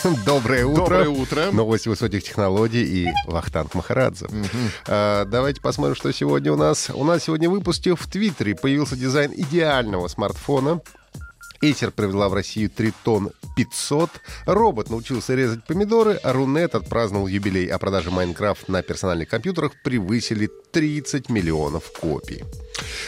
Доброе утро. Доброе утро. Новости высоких технологий и Вахтанг Махарадзе. А, давайте посмотрим, что сегодня у нас. У нас сегодня в выпуске в Твиттере появился дизайн идеального смартфона. Acer привела в Россию Тритон 500. Робот научился резать помидоры, а Рунет отпраздновал юбилей, а продажи Майнкрафт на персональных компьютерах превысили 30 миллионов копий.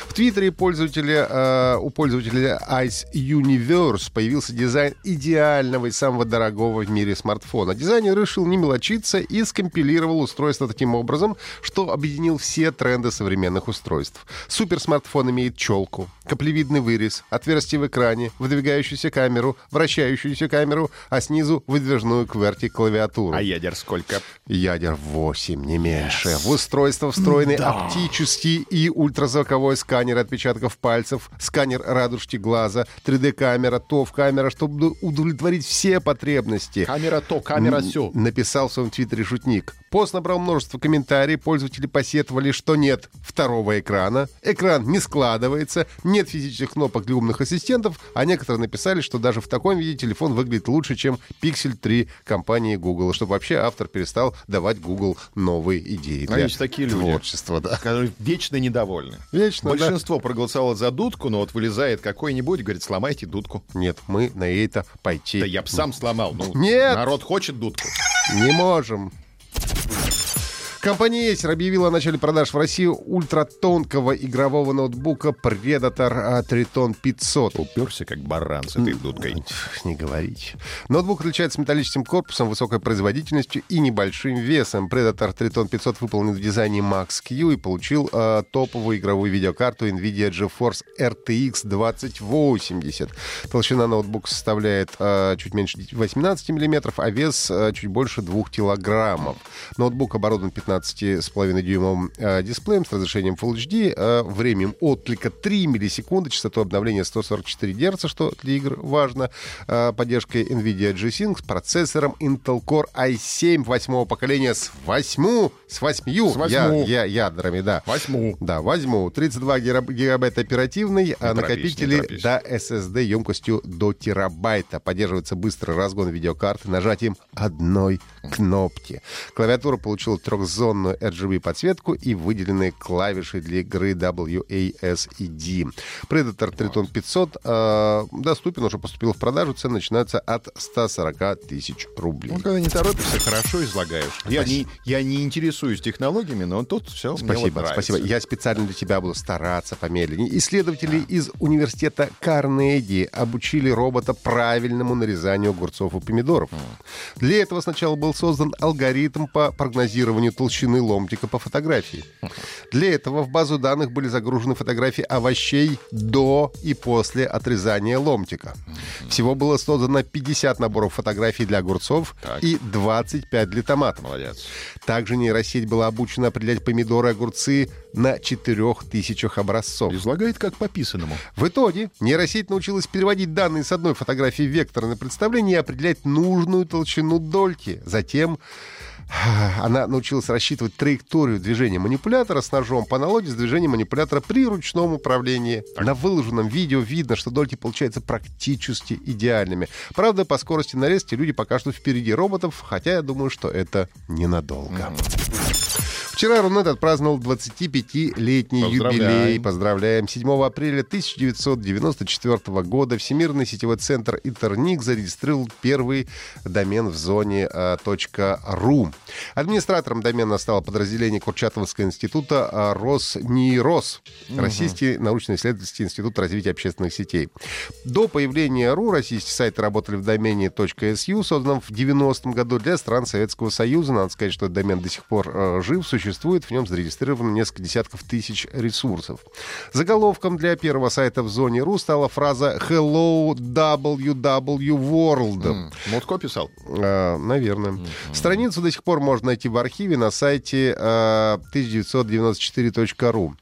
В Твиттере пользователя, э, у пользователя Ice Universe появился дизайн идеального и самого дорогого в мире смартфона. Дизайнер решил не мелочиться и скомпилировал устройство таким образом, что объединил все тренды современных устройств. Суперсмартфон имеет челку, каплевидный вырез, отверстие в экране, выдвигающуюся камеру, вращающуюся камеру, а снизу выдвижную QWERTY клавиатуру. А ядер сколько? Ядер 8, не меньше. В устройство встроены оптический и ультразвуковой сканер отпечатков пальцев, сканер радужки глаза, 3D-камера, ТОВ-камера, чтобы удовлетворить все потребности. Камера то, камера сё. Написал в своем твиттере шутник. Пост набрал множество комментариев, пользователи посетовали, что нет второго экрана, экран не складывается, нет физических кнопок для умных ассистентов, а некоторые написали, что даже в таком виде телефон выглядит лучше, чем Pixel 3 компании Google, чтобы вообще автор перестал давать Google новые идеи А для есть такие люди. творчества. Да. Которые вечно недовольны. Вечно, да. Большинство проголосовало за дудку, но вот вылезает какой-нибудь говорит, сломайте дудку. Нет, мы на это пойти Да я бы сам сломал. Ну, Нет. народ хочет дудку. не можем. Компания Acer объявила о начале продаж в Россию ультратонкого игрового ноутбука Predator Triton 500. Уперся как баран с этой дудкой. Не говорите. Ноутбук отличается металлическим корпусом, высокой производительностью и небольшим весом. Predator Triton 500 выполнен в дизайне Max-Q и получил э, топовую игровую видеокарту NVIDIA GeForce RTX 2080. Толщина ноутбука составляет э, чуть меньше 18 мм, а вес э, чуть больше 2 килограммов. Ноутбук оборудован 15,5-дюймовым э, дисплеем с разрешением Full HD, э, временем отклика 3 миллисекунды, частоту обновления 144 Гц, что для игр важно, э, поддержкой NVIDIA G-Sync, процессором Intel Core i7 восьмого поколения с 8, с 8, С восьму. я, я, ядрами, да. Возьму. Да, возьму. 32 гигаб- гигабайта оперативный, а торопись, накопители не торопись. до SSD емкостью до терабайта. Поддерживается быстрый разгон видеокарты нажатием одной кнопки. Клавиатура получила трехзонную RGB подсветку и выделенные клавиши для игры WASD. Predator Triton 500 э, доступен, уже поступил в продажу. Цены начинаются от 140 тысяч рублей. Ну, когда не торопишься, хорошо излагаешь. Я не, я не интересуюсь технологиями, но тут все Спасибо, спасибо. Я специально для тебя буду стараться помедленнее. Исследователи из университета Карнеги обучили робота правильному нарезанию огурцов и помидоров. Для этого сначала был создан алгоритм по прогнозированию толщины ломтика по фотографии. Для этого в базу данных были загружены фотографии овощей до и после отрезания ломтика. Всего было создано 50 наборов фотографий для огурцов Так. и 25 для томатов. Молодец. Также нейросеть была обучена определять помидоры и огурцы на 4000 образцов. Излагает как по писанному. В итоге нейросеть научилась переводить данные с одной фотографии в векторное представление и определять нужную толщину дольки. Затем она научилась рассчитывать траекторию движения манипулятора с ножом по аналогии с движением манипулятора при ручном управлении. На выложенном видео видно, что дольки получаются практически идеальными. Правда, по скорости нарезки люди пока что впереди роботов, хотя я думаю, что это ненадолго. Вчера Рунет отпраздновал 25-летний Поздравляем. юбилей. Поздравляем. 7 апреля 1994 года Всемирный сетевой центр Интерник зарегистрировал первый домен в зоне э, .ру. Администратором домена стало подразделение Курчатовского института э, Роснейрос, Российский научно-исследовательский институт развития общественных сетей. До появления РУ российские сайты работали в домене .su, созданном в 90-м году для стран Советского Союза. Надо сказать, что этот домен до сих пор э, жив, существует, в нем зарегистрировано несколько десятков тысяч ресурсов. Заголовком для первого сайта в зоне РУ стала фраза «Hello WW World». Мутко писал? А, наверное. Страницу до сих пор можно найти в архиве на сайте а, 1994.ru.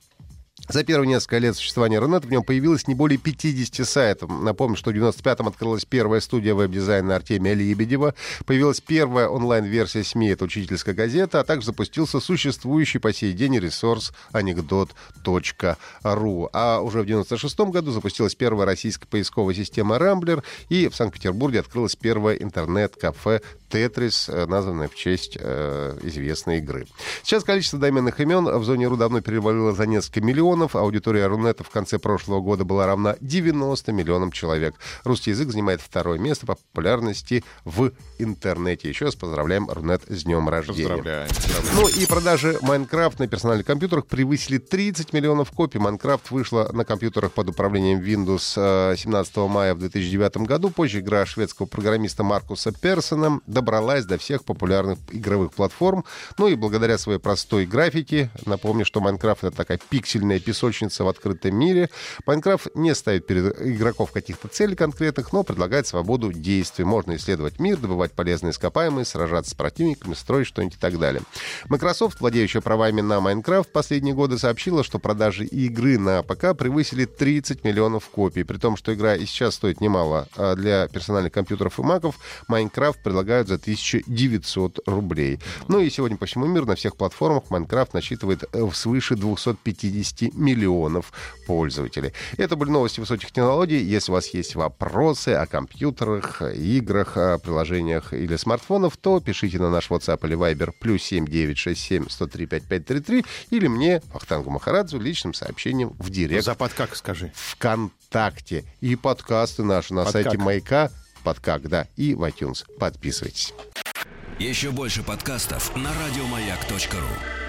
За первые несколько лет существования Рунета в нем появилось не более 50 сайтов. Напомню, что в 95-м открылась первая студия веб-дизайна Артемия Лебедева, появилась первая онлайн-версия СМИ, это учительская газета, а также запустился существующий по сей день ресурс anekdot.ru. А уже в 96-м году запустилась первая российская поисковая система Рамблер, и в Санкт-Петербурге открылось первое интернет-кафе Тетрис, э, названное в честь э, известной игры. Сейчас количество доменных имен в зоне РУ давно перевалило за несколько миллионов. Аудитория Рунета в конце прошлого года была равна 90 миллионам человек. Русский язык занимает второе место по популярности в интернете. Еще раз поздравляем Рунет с днем рождения. Поздравляем. Ну и продажи Майнкрафт на персональных компьютерах превысили 30 миллионов копий. Майнкрафт вышла на компьютерах под управлением Windows 17 э, мая в 2009 году. Позже игра шведского программиста Маркуса Персона добралась до всех популярных игровых платформ. Ну и благодаря своей простой графике, напомню, что Майнкрафт — это такая пиксельная песочница в открытом мире. Майнкрафт не ставит перед игроков каких-то целей конкретных, но предлагает свободу действий. Можно исследовать мир, добывать полезные ископаемые, сражаться с противниками, строить что-нибудь и так далее. Microsoft, владеющая правами на Майнкрафт, последние годы сообщила, что продажи игры на ПК превысили 30 миллионов копий. При том, что игра и сейчас стоит немало а для персональных компьютеров и маков, Майнкрафт предлагают за 1900 рублей. Ну и сегодня по всему миру на всех платформах Майнкрафт насчитывает э, свыше 250 миллионов пользователей. Это были новости высоких технологий. Если у вас есть вопросы о компьютерах, играх, приложениях или смартфонах, то пишите на наш WhatsApp или Viber плюс 7967 103 5533 или мне, Вахтангу Махарадзу, личным сообщением в директ. Запад как скажи? ВКонтакте. И подкасты наши на Под сайте как? Маяка подкак, да, и в iTunes. Подписывайтесь. Еще больше подкастов на радиомаяк.ру.